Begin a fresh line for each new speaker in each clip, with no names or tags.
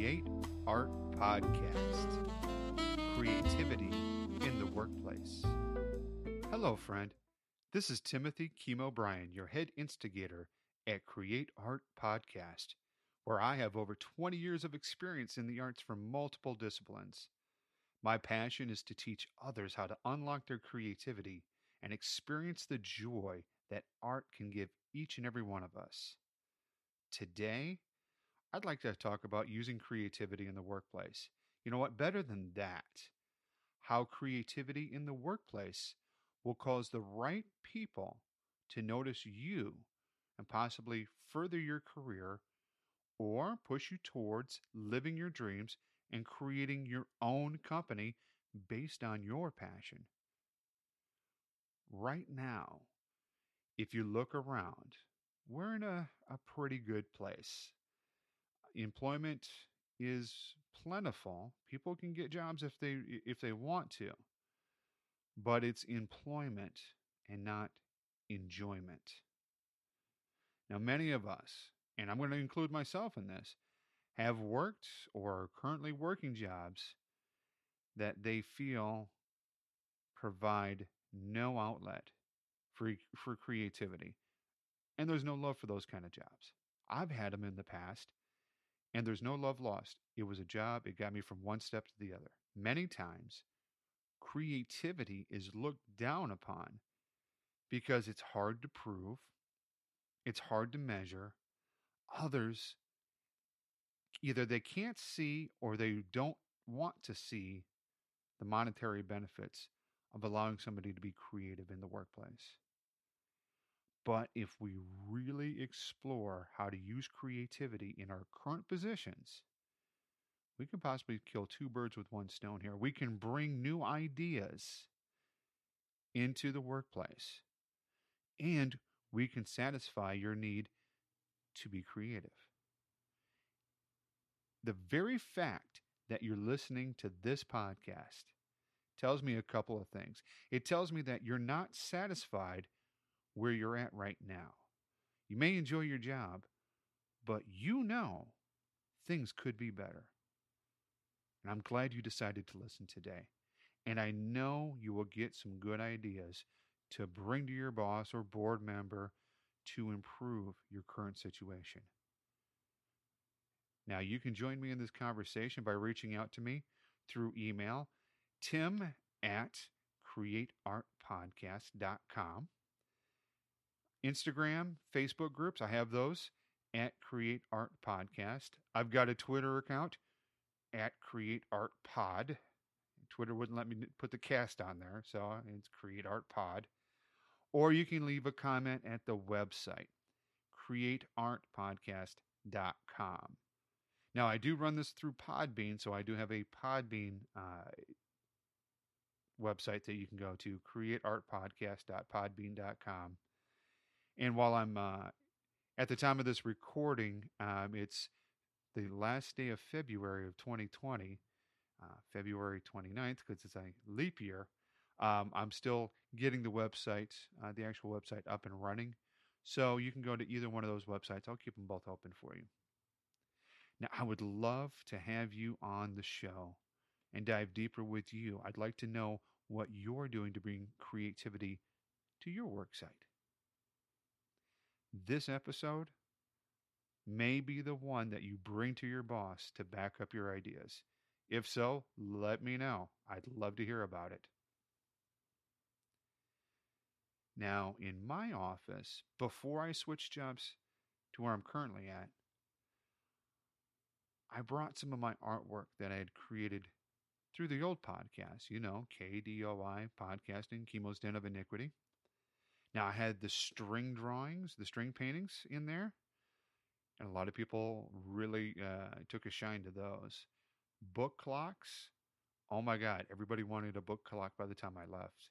Create Art Podcast Creativity in the Workplace. Hello, friend. This is Timothy Kimo Bryan, your head instigator at Create Art Podcast, where I have over 20 years of experience in the arts from multiple disciplines. My passion is to teach others how to unlock their creativity and experience the joy that art can give each and every one of us. Today, I'd like to talk about using creativity in the workplace. You know what? Better than that, how creativity in the workplace will cause the right people to notice you and possibly further your career or push you towards living your dreams and creating your own company based on your passion. Right now, if you look around, we're in a, a pretty good place. Employment is plentiful. People can get jobs if they if they want to. But it's employment and not enjoyment. Now many of us, and I'm going to include myself in this, have worked or are currently working jobs that they feel provide no outlet for, for creativity. And there's no love for those kind of jobs. I've had them in the past, and there's no love lost. It was a job, it got me from one step to the other. Many times, creativity is looked down upon because it's hard to prove, it's hard to measure. Others, either they can't see or they don't want to see the monetary benefits of allowing somebody to be creative in the workplace. But if we really explore how to use creativity in our current positions, we can possibly kill two birds with one stone here. We can bring new ideas into the workplace, and we can satisfy your need to be creative. The very fact that you're listening to this podcast tells me a couple of things. It tells me that you're not satisfied where you're at right now. You may enjoy your job, but you know things could be better. And I'm glad you decided to listen today. And I know you will get some good ideas to bring to your boss or board member to improve your current situation. Now, you can join me in this conversation by reaching out to me through email, tim at createartpodcast.com. Instagram, Facebook groups, I have those at Create Art Podcast. I've got a Twitter account at Create Art Pod. Twitter wouldn't let me put the cast on there, so it's Create Art Pod. Or you can leave a comment at the website, createartpodcast.com. Now, I do run this through Podbean, so I do have a Podbean uh, website that you can go to, createartpodcast.podbean.com. And while I'm uh, at the time of this recording, um, it's the last day of February of 2020, uh, February 29th, because it's a leap year. Um, I'm still getting the website, uh, the actual website, up and running. So you can go to either one of those websites. I'll keep them both open for you. Now, I would love to have you on the show and dive deeper with you. I'd like to know what you're doing to bring creativity to your work site. This episode may be the one that you bring to your boss to back up your ideas. If so, let me know. I'd love to hear about it. Now, in my office, before I switched jobs to where I'm currently at, I brought some of my artwork that I had created through the old podcast, you know, KDOI podcasting, Kimo's Den of Iniquity. Now I had the string drawings, the string paintings in there, and a lot of people really uh, took a shine to those. Book clocks, oh my God, everybody wanted a book clock by the time I left.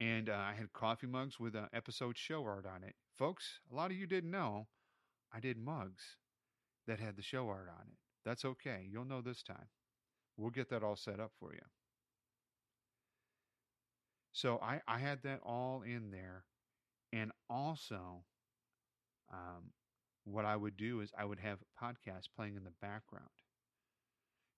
And uh, I had coffee mugs with an episode show art on it. Folks, a lot of you didn't know I did mugs that had the show art on it. That's okay. You'll know this time. We'll get that all set up for you. So I, I had that all in there. And also, um, what I would do is I would have podcasts playing in the background.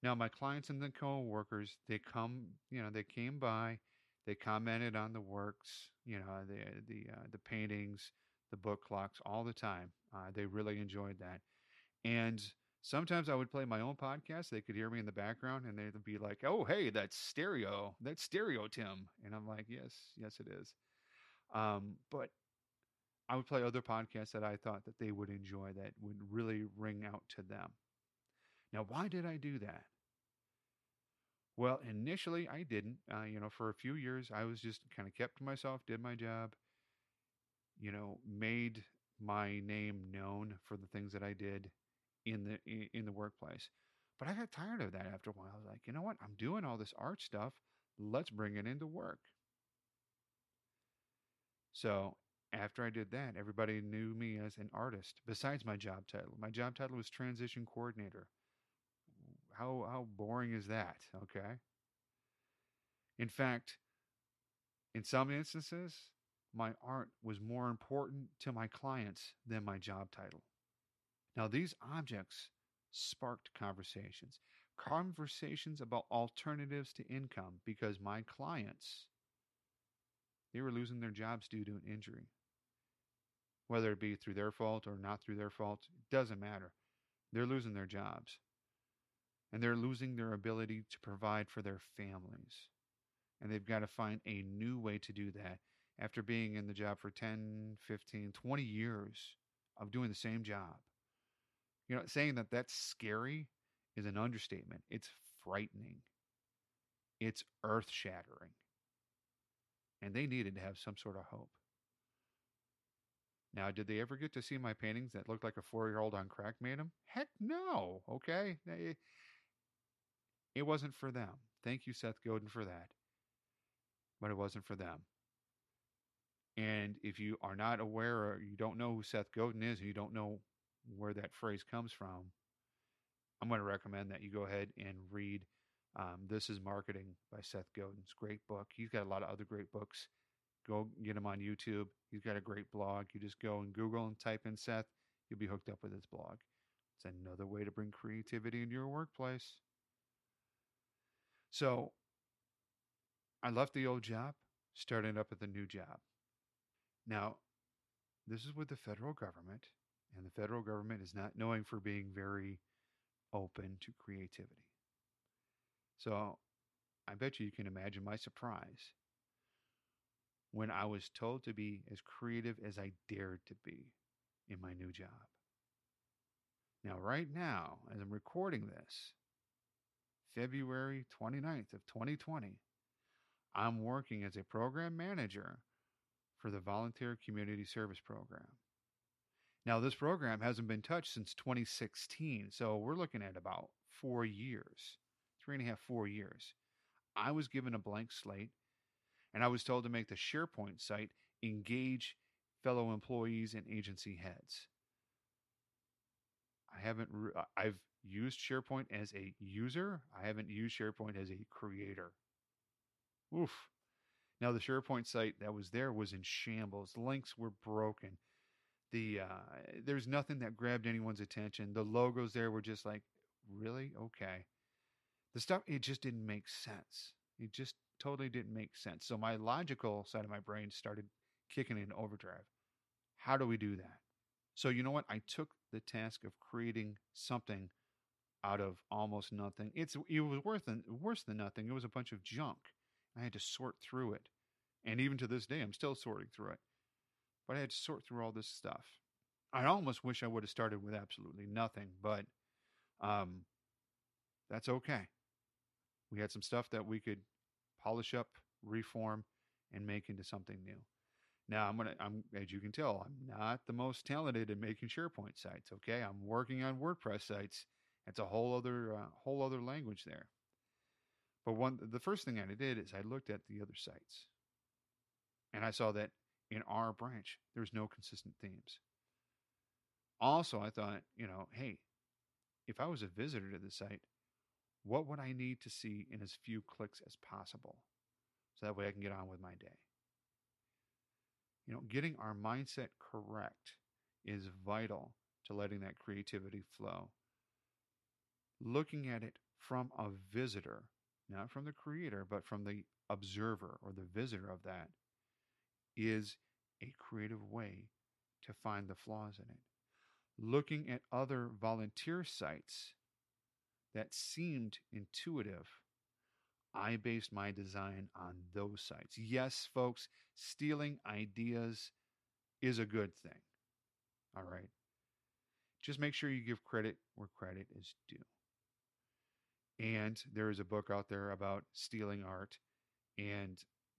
Now, my clients and the co-workers, they come, you know, they came by, they commented on the works, you know, the the uh, the paintings, the book clocks, all the time. Uh, they really enjoyed that, and sometimes I would play my own podcast. They could hear me in the background, and they'd be like, "Oh, hey, that's stereo, that's stereo, Tim," and I'm like, "Yes, yes, it is." Um, but I would play other podcasts that I thought that they would enjoy, that would really ring out to them. Now, why did I do that? Well, initially I didn't. Uh, you know, for a few years I was just kind of kept to myself, did my job, you know, made my name known for the things that I did in the in, the workplace. But I got tired of that after a while. I was like, you know what? I'm doing all this art stuff. Let's bring it into work. So after I did that, everybody knew me as an artist. Besides my job title, my job title was transition coordinator. How how boring is that? Okay. In fact, in some instances, my art was more important to my clients than my job title. Now, these objects sparked conversations, conversations about alternatives to income because my clients they were losing their jobs due to an injury. Whether it be through their fault or not through their fault, it doesn't matter. They're losing their jobs and they're losing their ability to provide for their families. And they've got to find a new way to do that after being in the job for 10, 15, 20 years of doing the same job. You know, saying that that's scary is an understatement. It's frightening. It's earth shattering. And they needed to have some sort of hope. Now, did they ever get to see my paintings that looked like a four year old on crack made them? Heck no. Okay. They, eh it wasn't for them. Thank you, Seth Godin, for that. But it wasn't for them. And if you are not aware or you don't know who Seth Godin is and you don't know where that phrase comes from, I'm going to recommend that you go ahead and read um, This is Marketing by Seth Godin. It's a great book. He's got a lot of other great books. Go get him on YouTube. He's got a great blog. You just go and Google and type in Seth, you'll be hooked up with his blog. It's another way to bring creativity into your workplace. So I left the old job, started up at the new job. Now, this is with the federal government, and the federal government is not knowing for being very open to creativity. So I bet you you can imagine my surprise when I was told to be as creative as I dared to be in my new job. Now, right now, as I'm recording this, February 29th of 2020, I'm working as a program manager for the Volunteer Community Service Program. Now, this program hasn't been touched since 2016, so we're looking at about four years, three and a half, four years. I was given a blank slate, and I was told to make the SharePoint site engage fellow employees and agency heads. I haven't, I've used SharePoint as a user. I haven't used SharePoint as a creator. Oof. Now the SharePoint site that was there was in shambles. Links were broken. The uh, there's nothing that grabbed anyone's attention. The logos there were just like, really okay. The stuff it just didn't make sense. It just totally didn't make sense. So my logical side of my brain started kicking in overdrive. How do we do that? So you know what? I took the task of creating something out of almost nothing. It's it was worse than worse than nothing. It was a bunch of junk. I had to sort through it, and even to this day, I'm still sorting through it. But I had to sort through all this stuff. I almost wish I would have started with absolutely nothing, but um, that's okay. We had some stuff that we could polish up, reform, and make into something new. Now I'm gonna I'm as you can tell, I'm not the most talented in making SharePoint sites, okay? I'm working on WordPress sites it's a whole other uh, whole other language there. But one the first thing I did is I looked at the other sites. And I saw that in our branch there's no consistent themes. Also, I thought, you know, hey, if I was a visitor to the site, what would I need to see in as few clicks as possible? So that way I can get on with my day. You know, getting our mindset correct is vital to letting that creativity flow looking at it from a visitor, not from the creator, but from the observer or the visitor of that, is a creative way to find the flaws in it. Looking at other volunteer sites that seemed intuitive, I based my design on those sites. Yes, folks, stealing ideas is a good thing. All right. Just make sure you give credit where credit is due. And there is a book out there about stealing art. And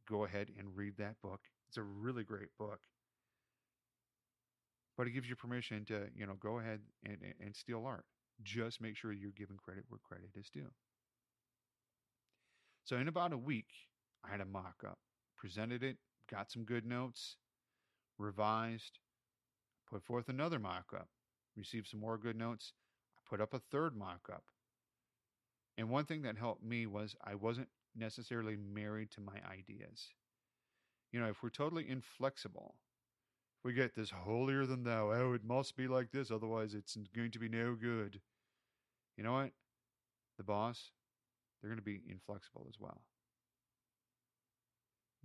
go ahead and read that book. It's a really great book. But it gives you permission to, you know, go ahead and, and steal art. Just make sure you're giving credit where credit is due. So in about a week, I had a mock up, presented it, got some good notes, revised, put forth another mock up, received some more good notes. I put up a third mock up. And one thing that helped me was I wasn't necessarily married to my ideas. You know, if we're totally inflexible, if we get this holier than thou, oh, it must be like this, otherwise it's going to be no good. You know what? The boss, they're going to be inflexible as well.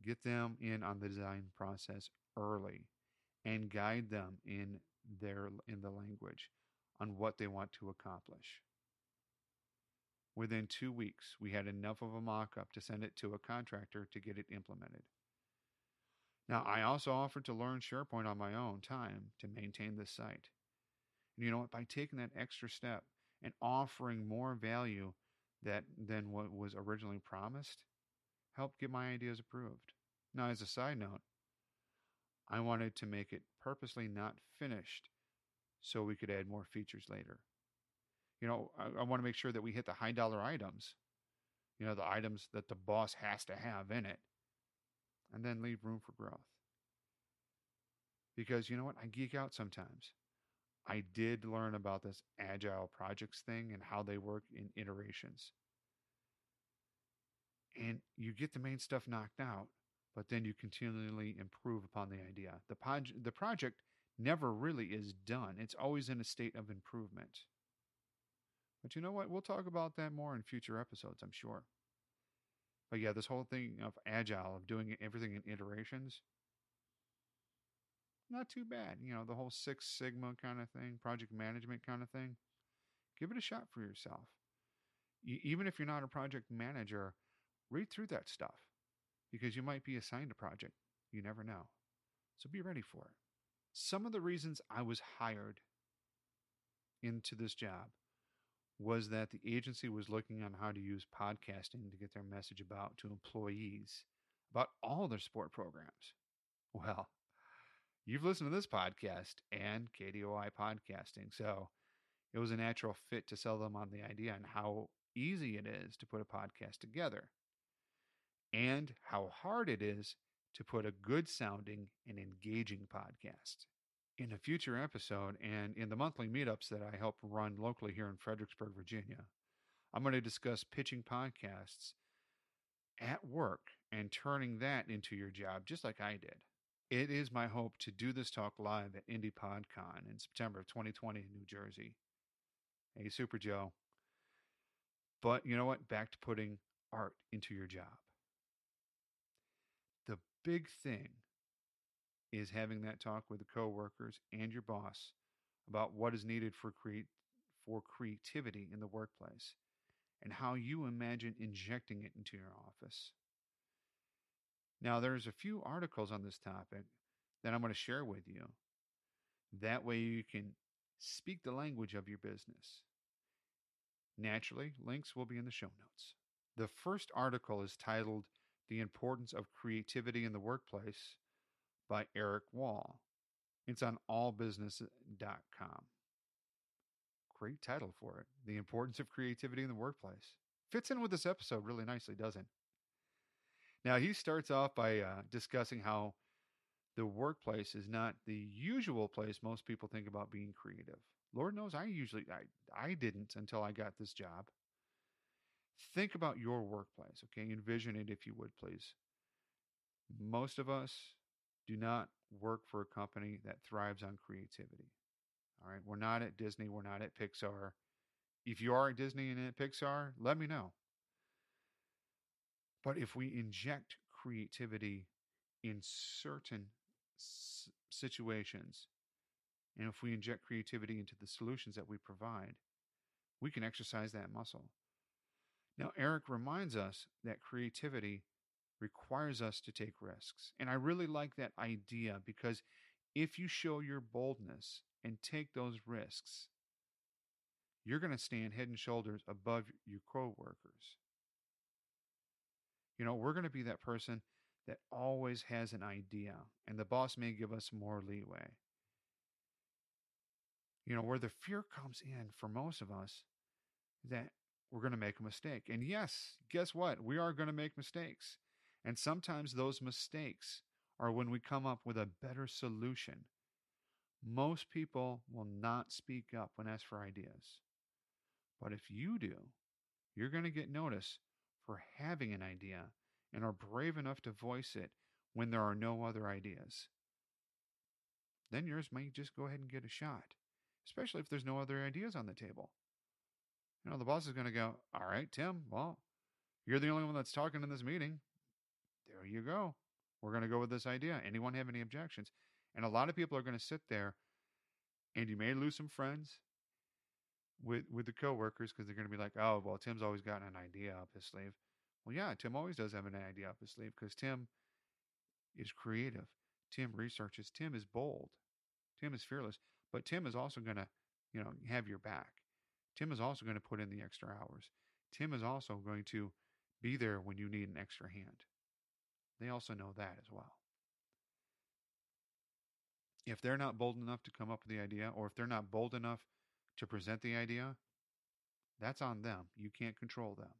Get them in on the design process early and guide them in their in the language on what they want to accomplish. Within two weeks, we had enough of a mock up to send it to a contractor to get it implemented. Now, I also offered to learn SharePoint on my own time to maintain this site. And you know what? By taking that extra step and offering more value that than what was originally promised, helped get my ideas approved. Now, as a side note, I wanted to make it purposely not finished so we could add more features later you know, I, I want to make sure that we hit the high dollar items, you know, the items that the boss has to have in it, and then leave room for growth. Because you know what? I geek out sometimes. I did learn about this agile projects thing and how they work in iterations. And you get the main stuff knocked out, but then you continually improve upon the idea. The, pod- the project never really is done, it's always in a state of improvement. But you know what? We'll talk about that more in future episodes, I'm sure. But yeah, this whole thing of agile, of doing everything in iterations, not too bad. You know, the whole Six Sigma kind of thing, project management kind of thing. Give it a shot for yourself. even if you're not a project manager, read through that stuff because you might be assigned a project. You never know. So be ready for it. Some of the reasons I was hired into this job was that the agency was looking on how to use podcasting to get their message about to employees about all their sport programs. Well, you've listened to this podcast and KDOI podcasting, so it was a natural fit to sell them on the idea and how easy it is to put a podcast together and how hard it is to put a good sounding and engaging podcast in a future episode and in the monthly meetups that I help run locally here in Fredericksburg, Virginia, I'm going to discuss pitching podcasts at work and turning that into your job, just like I did. It is my hope to do this talk live at Indie PodCon in September of 2020 in New Jersey. Hey, Super Joe. But you know what? Back to putting art into your job. The big thing is having that talk with the coworkers and your boss about what is needed for create for creativity in the workplace and how you imagine injecting it into your office. Now there's a few articles on this topic that I'm going to share with you. That way you can speak the language of your business. Naturally, links will be in the show notes. The first article is titled The Importance of Creativity in the Workplace by Eric Wall. It's on allbusiness.com. Great title for it. The importance of creativity in the workplace. Fits in with this episode really nicely, doesn't? it? Now, he starts off by uh, discussing how the workplace is not the usual place most people think about being creative. Lord knows I usually I, I didn't until I got this job. Think about your workplace, okay? Envision it if you would, please. Most of us do not work for a company that thrives on creativity. All right. We're not at Disney. We're not at Pixar. If you are at Disney and at Pixar, let me know. But if we inject creativity in certain situations, and if we inject creativity into the solutions that we provide, we can exercise that muscle. Now, Eric reminds us that creativity requires us to take risks. And I really like that idea because if you show your boldness and take those risks, you're going to stand head and shoulders above your coworkers. You know, we're going to be that person that always has an idea, and the boss may give us more leeway. You know, where the fear comes in for most of us that we're going to make a mistake. And yes, guess what? We are going to make mistakes. And sometimes those mistakes are when we come up with a better solution. Most people will not speak up when asked for ideas. But if you do, you're going to get noticed for having an idea and are brave enough to voice it when there are no other ideas. Then yours may just go ahead and get a shot, especially if there's no other ideas on the table. You know, the boss is going to go, All right, Tim, well, you're the only one that's talking in this meeting. There you go. We're going to go with this idea. Anyone have any objections? And a lot of people are going to sit there, and you may lose some friends with with the coworkers because they're going to be like, "Oh, well, Tim's always got an idea up his sleeve." Well, yeah, Tim always does have an idea up his sleeve because Tim is creative. Tim researches. Tim is bold. Tim is fearless. But Tim is also going to, you know, have your back. Tim is also going to put in the extra hours. Tim is also going to be there when you need an extra hand. They also know that as well. If they're not bold enough to come up with the idea, or if they're not bold enough to present the idea, that's on them. You can't control them.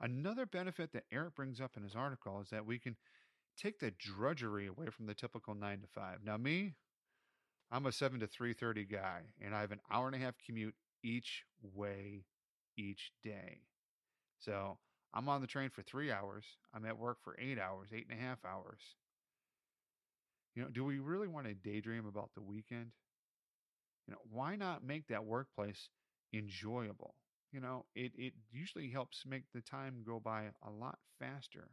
Another benefit that Eric brings up in his article is that we can take the drudgery away from the typical 9 to 5. Now me, I'm a 7 to 3:30 guy and I have an hour and a half commute each way each day. So, I'm on the train for 3 hours. I'm at work for 8 hours, eight and a half hours. You know, do we really want to daydream about the weekend? You know, why not make that workplace enjoyable? You know, it, it usually helps make the time go by a lot faster.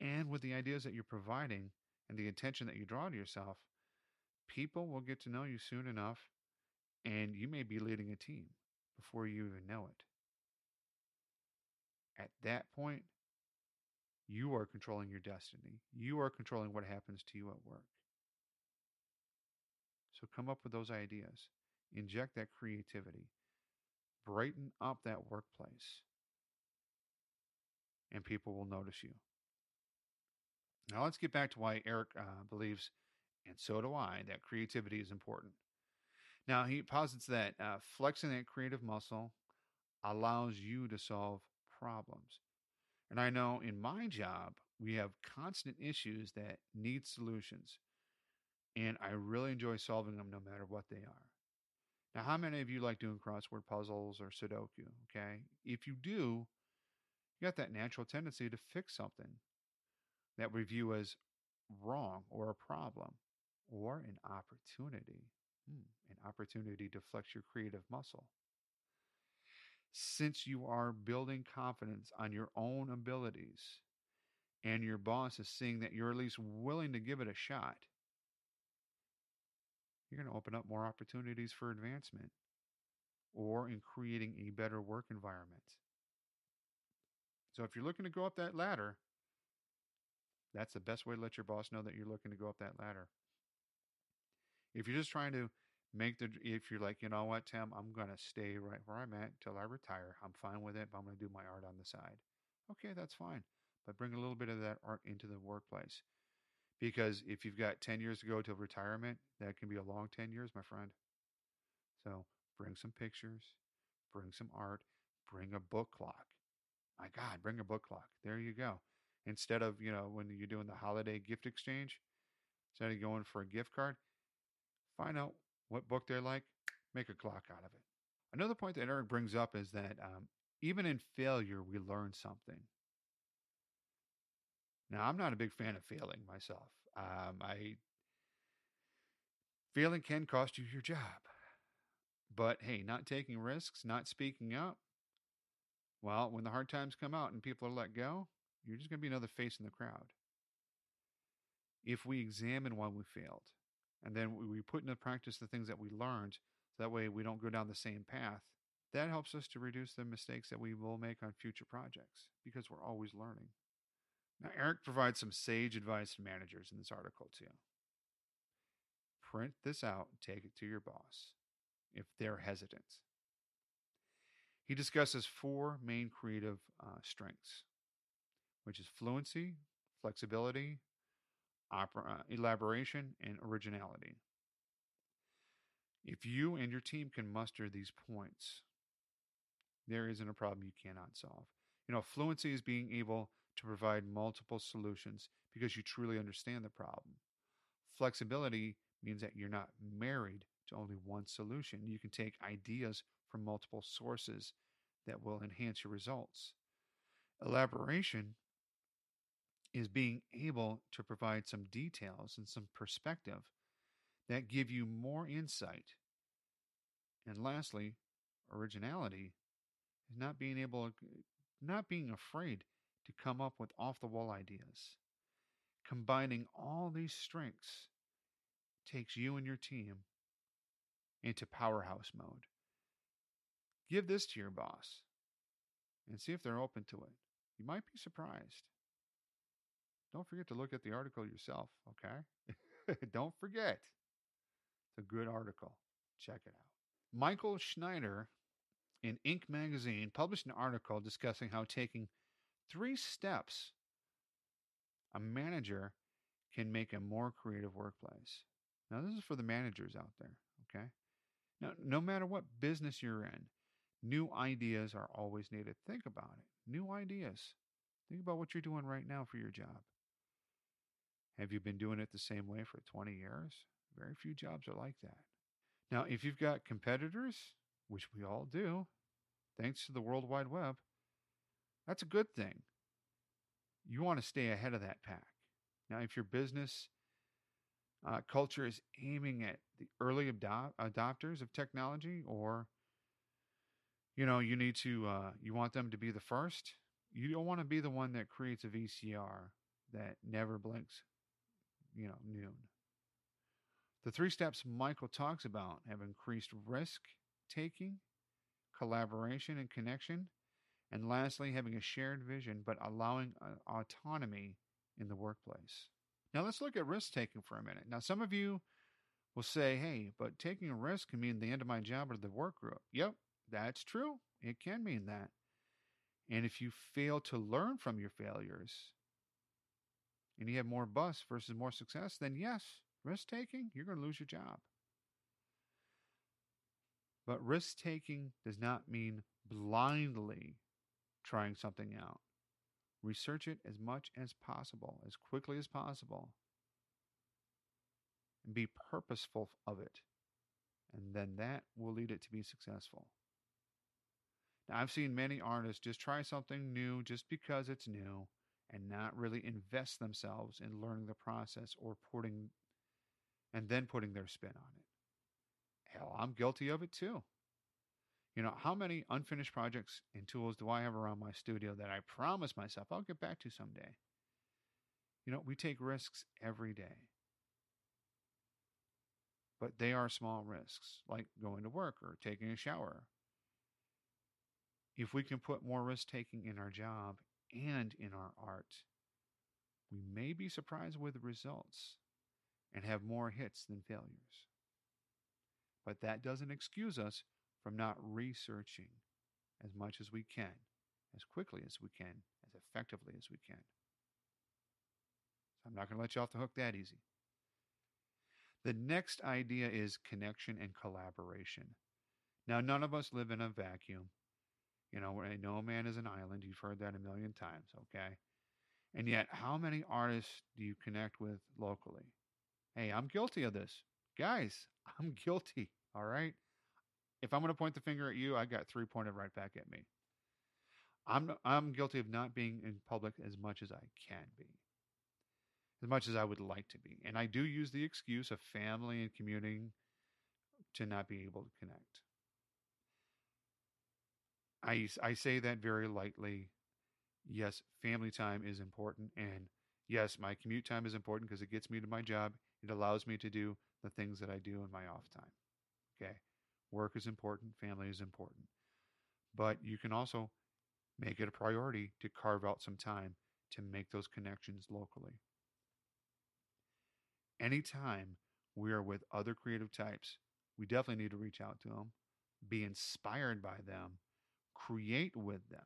And with the ideas that you're providing and the attention that you draw to yourself, people will get to know you soon enough, and you may be leading a team before you even know it. At that point, you are controlling your destiny. You are controlling what happens to you at work. So come up with those ideas, inject that creativity, brighten up that workplace, and people will notice you. Now, let's get back to why Eric uh, believes, and so do I, that creativity is important. Now, he posits that uh, flexing that creative muscle allows you to solve problems. And I know in my job, we have constant issues that need solutions. And I really enjoy solving them no matter what they are. Now, how many of you like doing crossword puzzles or Sudoku? Okay. If you do, you got that natural tendency to fix something that we view as wrong or a problem or an opportunity. Hmm, an opportunity to flex your creative muscle. Since you are building confidence on your own abilities and your boss is seeing that you're at least willing to give it a shot, you're going to open up more opportunities for advancement or in creating a better work environment. So if you're looking to go up that ladder, that's the best way to let your boss know that you're looking to go up that ladder. If you're just trying to make the, if you're like, you know what, Tim, I'm going to stay right where I'm at till I retire. I'm fine with it, but I'm going to do my art on the side. Okay, that's fine. But bring a little bit of that art into the workplace. Because if you've got 10 years to go till retirement, that can be a long 10 years, my friend. So bring some pictures, bring some art, bring a book clock. My God, bring a book clock. There you go. Instead of, you know, when you're doing the holiday gift exchange, instead of going for a gift card, find out what book they like, make a clock out of it. Another point that Eric brings up is that um, even in failure, we learn something. Now, I'm not a big fan of failing myself. Um, I failing can cost you your job, But hey, not taking risks, not speaking up, well, when the hard times come out and people are let go, you're just going to be another face in the crowd. If we examine why we failed and then we put into practice the things that we learned, so that way we don't go down the same path, that helps us to reduce the mistakes that we will make on future projects because we're always learning. Now, Eric provides some sage advice to managers in this article, too. Print this out and take it to your boss if they're hesitant. He discusses four main creative uh, strengths, which is fluency, flexibility, opera, uh, elaboration, and originality. If you and your team can muster these points, there isn't a problem you cannot solve. You know, fluency is being able to provide multiple solutions because you truly understand the problem. Flexibility means that you're not married to only one solution. You can take ideas from multiple sources that will enhance your results. Elaboration is being able to provide some details and some perspective that give you more insight. And lastly, originality is not being able not being afraid to come up with off the wall ideas. Combining all these strengths takes you and your team into powerhouse mode. Give this to your boss and see if they're open to it. You might be surprised. Don't forget to look at the article yourself, okay? Don't forget. It's a good article. Check it out. Michael Schneider in Inc. magazine published an article discussing how taking three steps a manager can make a more creative workplace. Now, this is for the managers out there, okay? Now, no matter what business you're in, new ideas are always needed. Think about it. New ideas. Think about what you're doing right now for your job. Have you been doing it the same way for 20 years? Very few jobs are like that. Now, if you've got competitors, which we all do, thanks to the World Wide Web, that's a good thing. You want to stay ahead of that pack. Now, if your business uh, culture is aiming at the early adop- adopters of technology, or you know, you need to uh, you want them to be the first. You don't want to be the one that creates a VCR that never blinks, you know, noon. The three steps Michael talks about have increased risk taking, collaboration and connection, and lastly, having a shared vision but allowing uh, autonomy in the workplace. Now, let's look at risk taking for a minute. Now, some of you will say, hey, but taking a risk can mean the end of my job or the work group. Yep, that's true. It can mean that. And if you fail to learn from your failures and you have more bust versus more success, then yes, risk taking, you're going to lose your job. But risk taking does not mean blindly trying something out. Research it as much as possible, as quickly as possible, and be purposeful of it. And then that will lead it to be successful. Now, I've seen many artists just try something new just because it's new and not really invest themselves in learning the process or putting and then putting their spin on it. Hell, I'm guilty of it too. You know, how many unfinished projects and tools do I have around my studio that I promise myself I'll get back to someday? You know, we take risks every day. But they are small risks, like going to work or taking a shower. If we can put more risk taking in our job and in our art, we may be surprised with the results and have more hits than failures. But that doesn't excuse us from not researching as much as we can, as quickly as we can, as effectively as we can. So I'm not going to let you off the hook that easy. The next idea is connection and collaboration. Now, none of us live in a vacuum. You know, no man is an island. You've heard that a million times, okay? And mm-hmm. yet, how many artists do you connect with locally? Hey, I'm guilty of this. Guys, I'm guilty, all right? if I'm going to point the finger at you, I got three pointed right back at me. I'm I'm guilty of not being in public as much as I can be, as much as I would like to be, and I do use the excuse of family and commuting to not be able to connect. I, I say that very lightly. Yes, family time is important. And yes, my commute time is important because it gets me to my job. It allows me to do the things that I do in my off time. Okay. Work is important, family is important. But you can also make it a priority to carve out some time to make those connections locally. Anytime we are with other creative types, we definitely need to reach out to them, be inspired by them, create with them.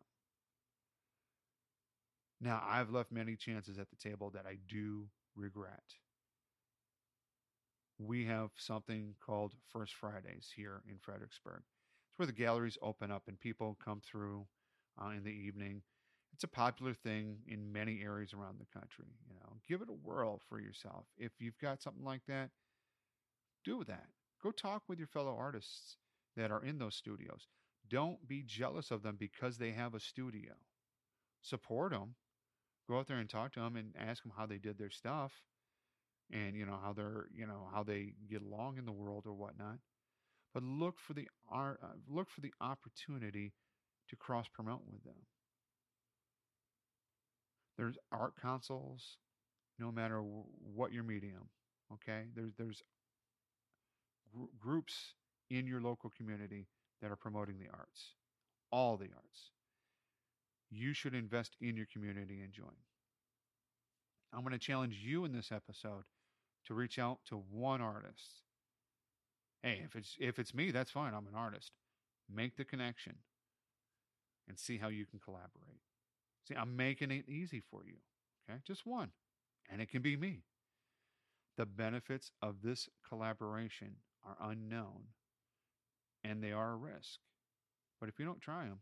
Now, I've left many chances at the table that I do regret. We have something called First Fridays here in Fredericksburg. It's where the galleries open up and people come through uh, in the evening. It's a popular thing in many areas around the country. You know, give it a whirl for yourself. If you've got something like that, do that. Go talk with your fellow artists that are in those studios. Don't be jealous of them because they have a studio. Support them. Go out there and talk to them and ask them how they did their stuff and you know how they're you know how they get along in the world or whatnot but look for the art uh, look for the opportunity to cross promote with them. There's art councils, no matter what your medium. Okay, there's there's gr- groups in your local community that are promoting the arts, all the arts. You should invest in your community and join. I'm going to challenge you in this episode to reach out to one artist. Hey, if it's if it's me, that's fine. I'm an artist. Make the connection and see how you can collaborate. See, I'm making it easy for you. Okay, just one. And it can be me. The benefits of this collaboration are unknown and they are a risk. But if you don't try them,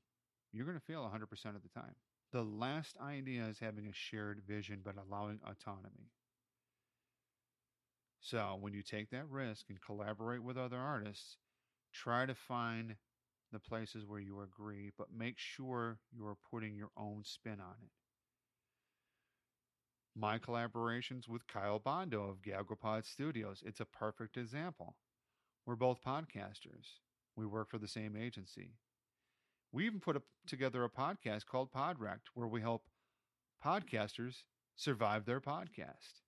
you're going to fail 100% of the time. The last idea is having a shared vision but allowing autonomy. So when you take that risk and collaborate with other artists, try to find the places where you agree, but make sure you are putting your own spin on it. My collaborations with Kyle Bondo of Gagglepod Studios, it's a perfect example. We're both podcasters. We work for the same agency. We even put a, together a podcast called Podrect, where we help podcasters survive their podcast.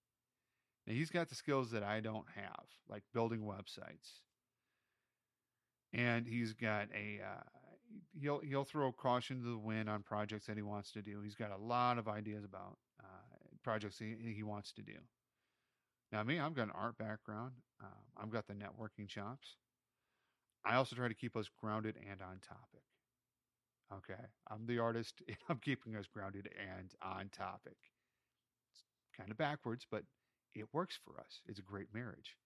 Now, he's got the skills that I don't have, like building websites, and he's got a uh, he'll he'll throw caution to the wind on projects that he wants to do. He's got a lot of ideas about uh, projects he, he wants to do. Now, me, I've got an art background. Um, I've got the networking chops. I also try to keep us grounded and on topic. Okay, I'm the artist, and I'm keeping us grounded and on topic. It's kind of backwards, but it works for us. It's a great marriage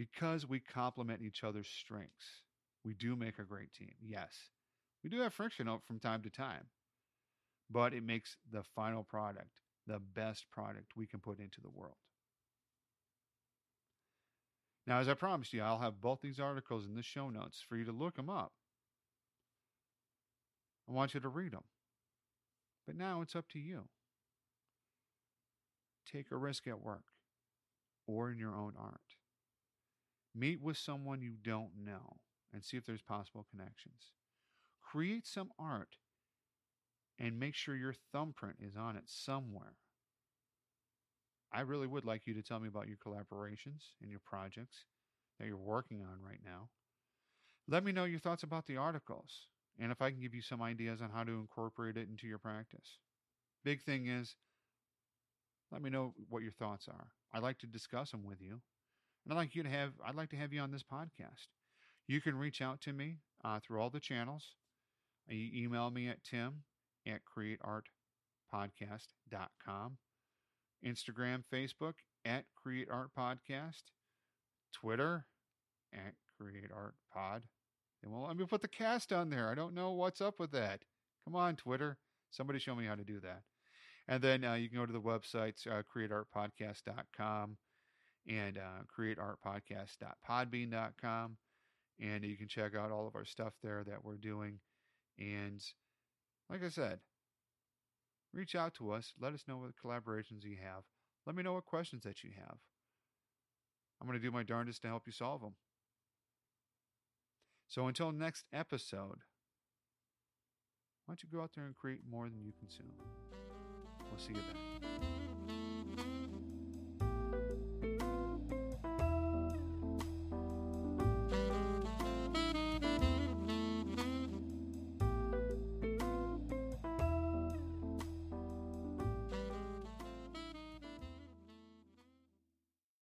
because we complement each other's strengths, we do make a great team. Yes, we do have friction from time to time, but it makes the final product the best product we can put into the world. Now, as I promised you, I'll have both these articles in the show notes for you to look them up. I want you to read them. But now it's up to you. Take a risk at work or in your own art. Meet with someone you don't know and see if there's possible connections. Create some art and make sure your thumbprint is on it somewhere. I really would like you to tell me about your collaborations and your projects that you're working on right now. Let me know your thoughts about the articles and if I can give you some ideas on how to incorporate it into your practice. Big thing is, let me know what your thoughts are. I'd like to discuss them with you. And I'd like you to have I'd like to have you on this podcast. You can reach out to me uh, through all the channels. You email me at tim at createartpodcast.com. Instagram, Facebook at Create Art Podcast. Twitter at Create Art Pod. And well, let me put the cast on there. I don't know what's up with that. Come on, Twitter. Somebody show me how to do that. And then uh, you can go to the website, uh, createartpodcast.com and uh, createartpodcast.podbean.com. And you can check out all of our stuff there that we're doing. And like I said, reach out to us. Let us know what collaborations you have. Let me know what questions that you have. I'm going to do my darndest to help you solve them. So until next episode, Why don't you go out there and create more than you consume? We'll see you then.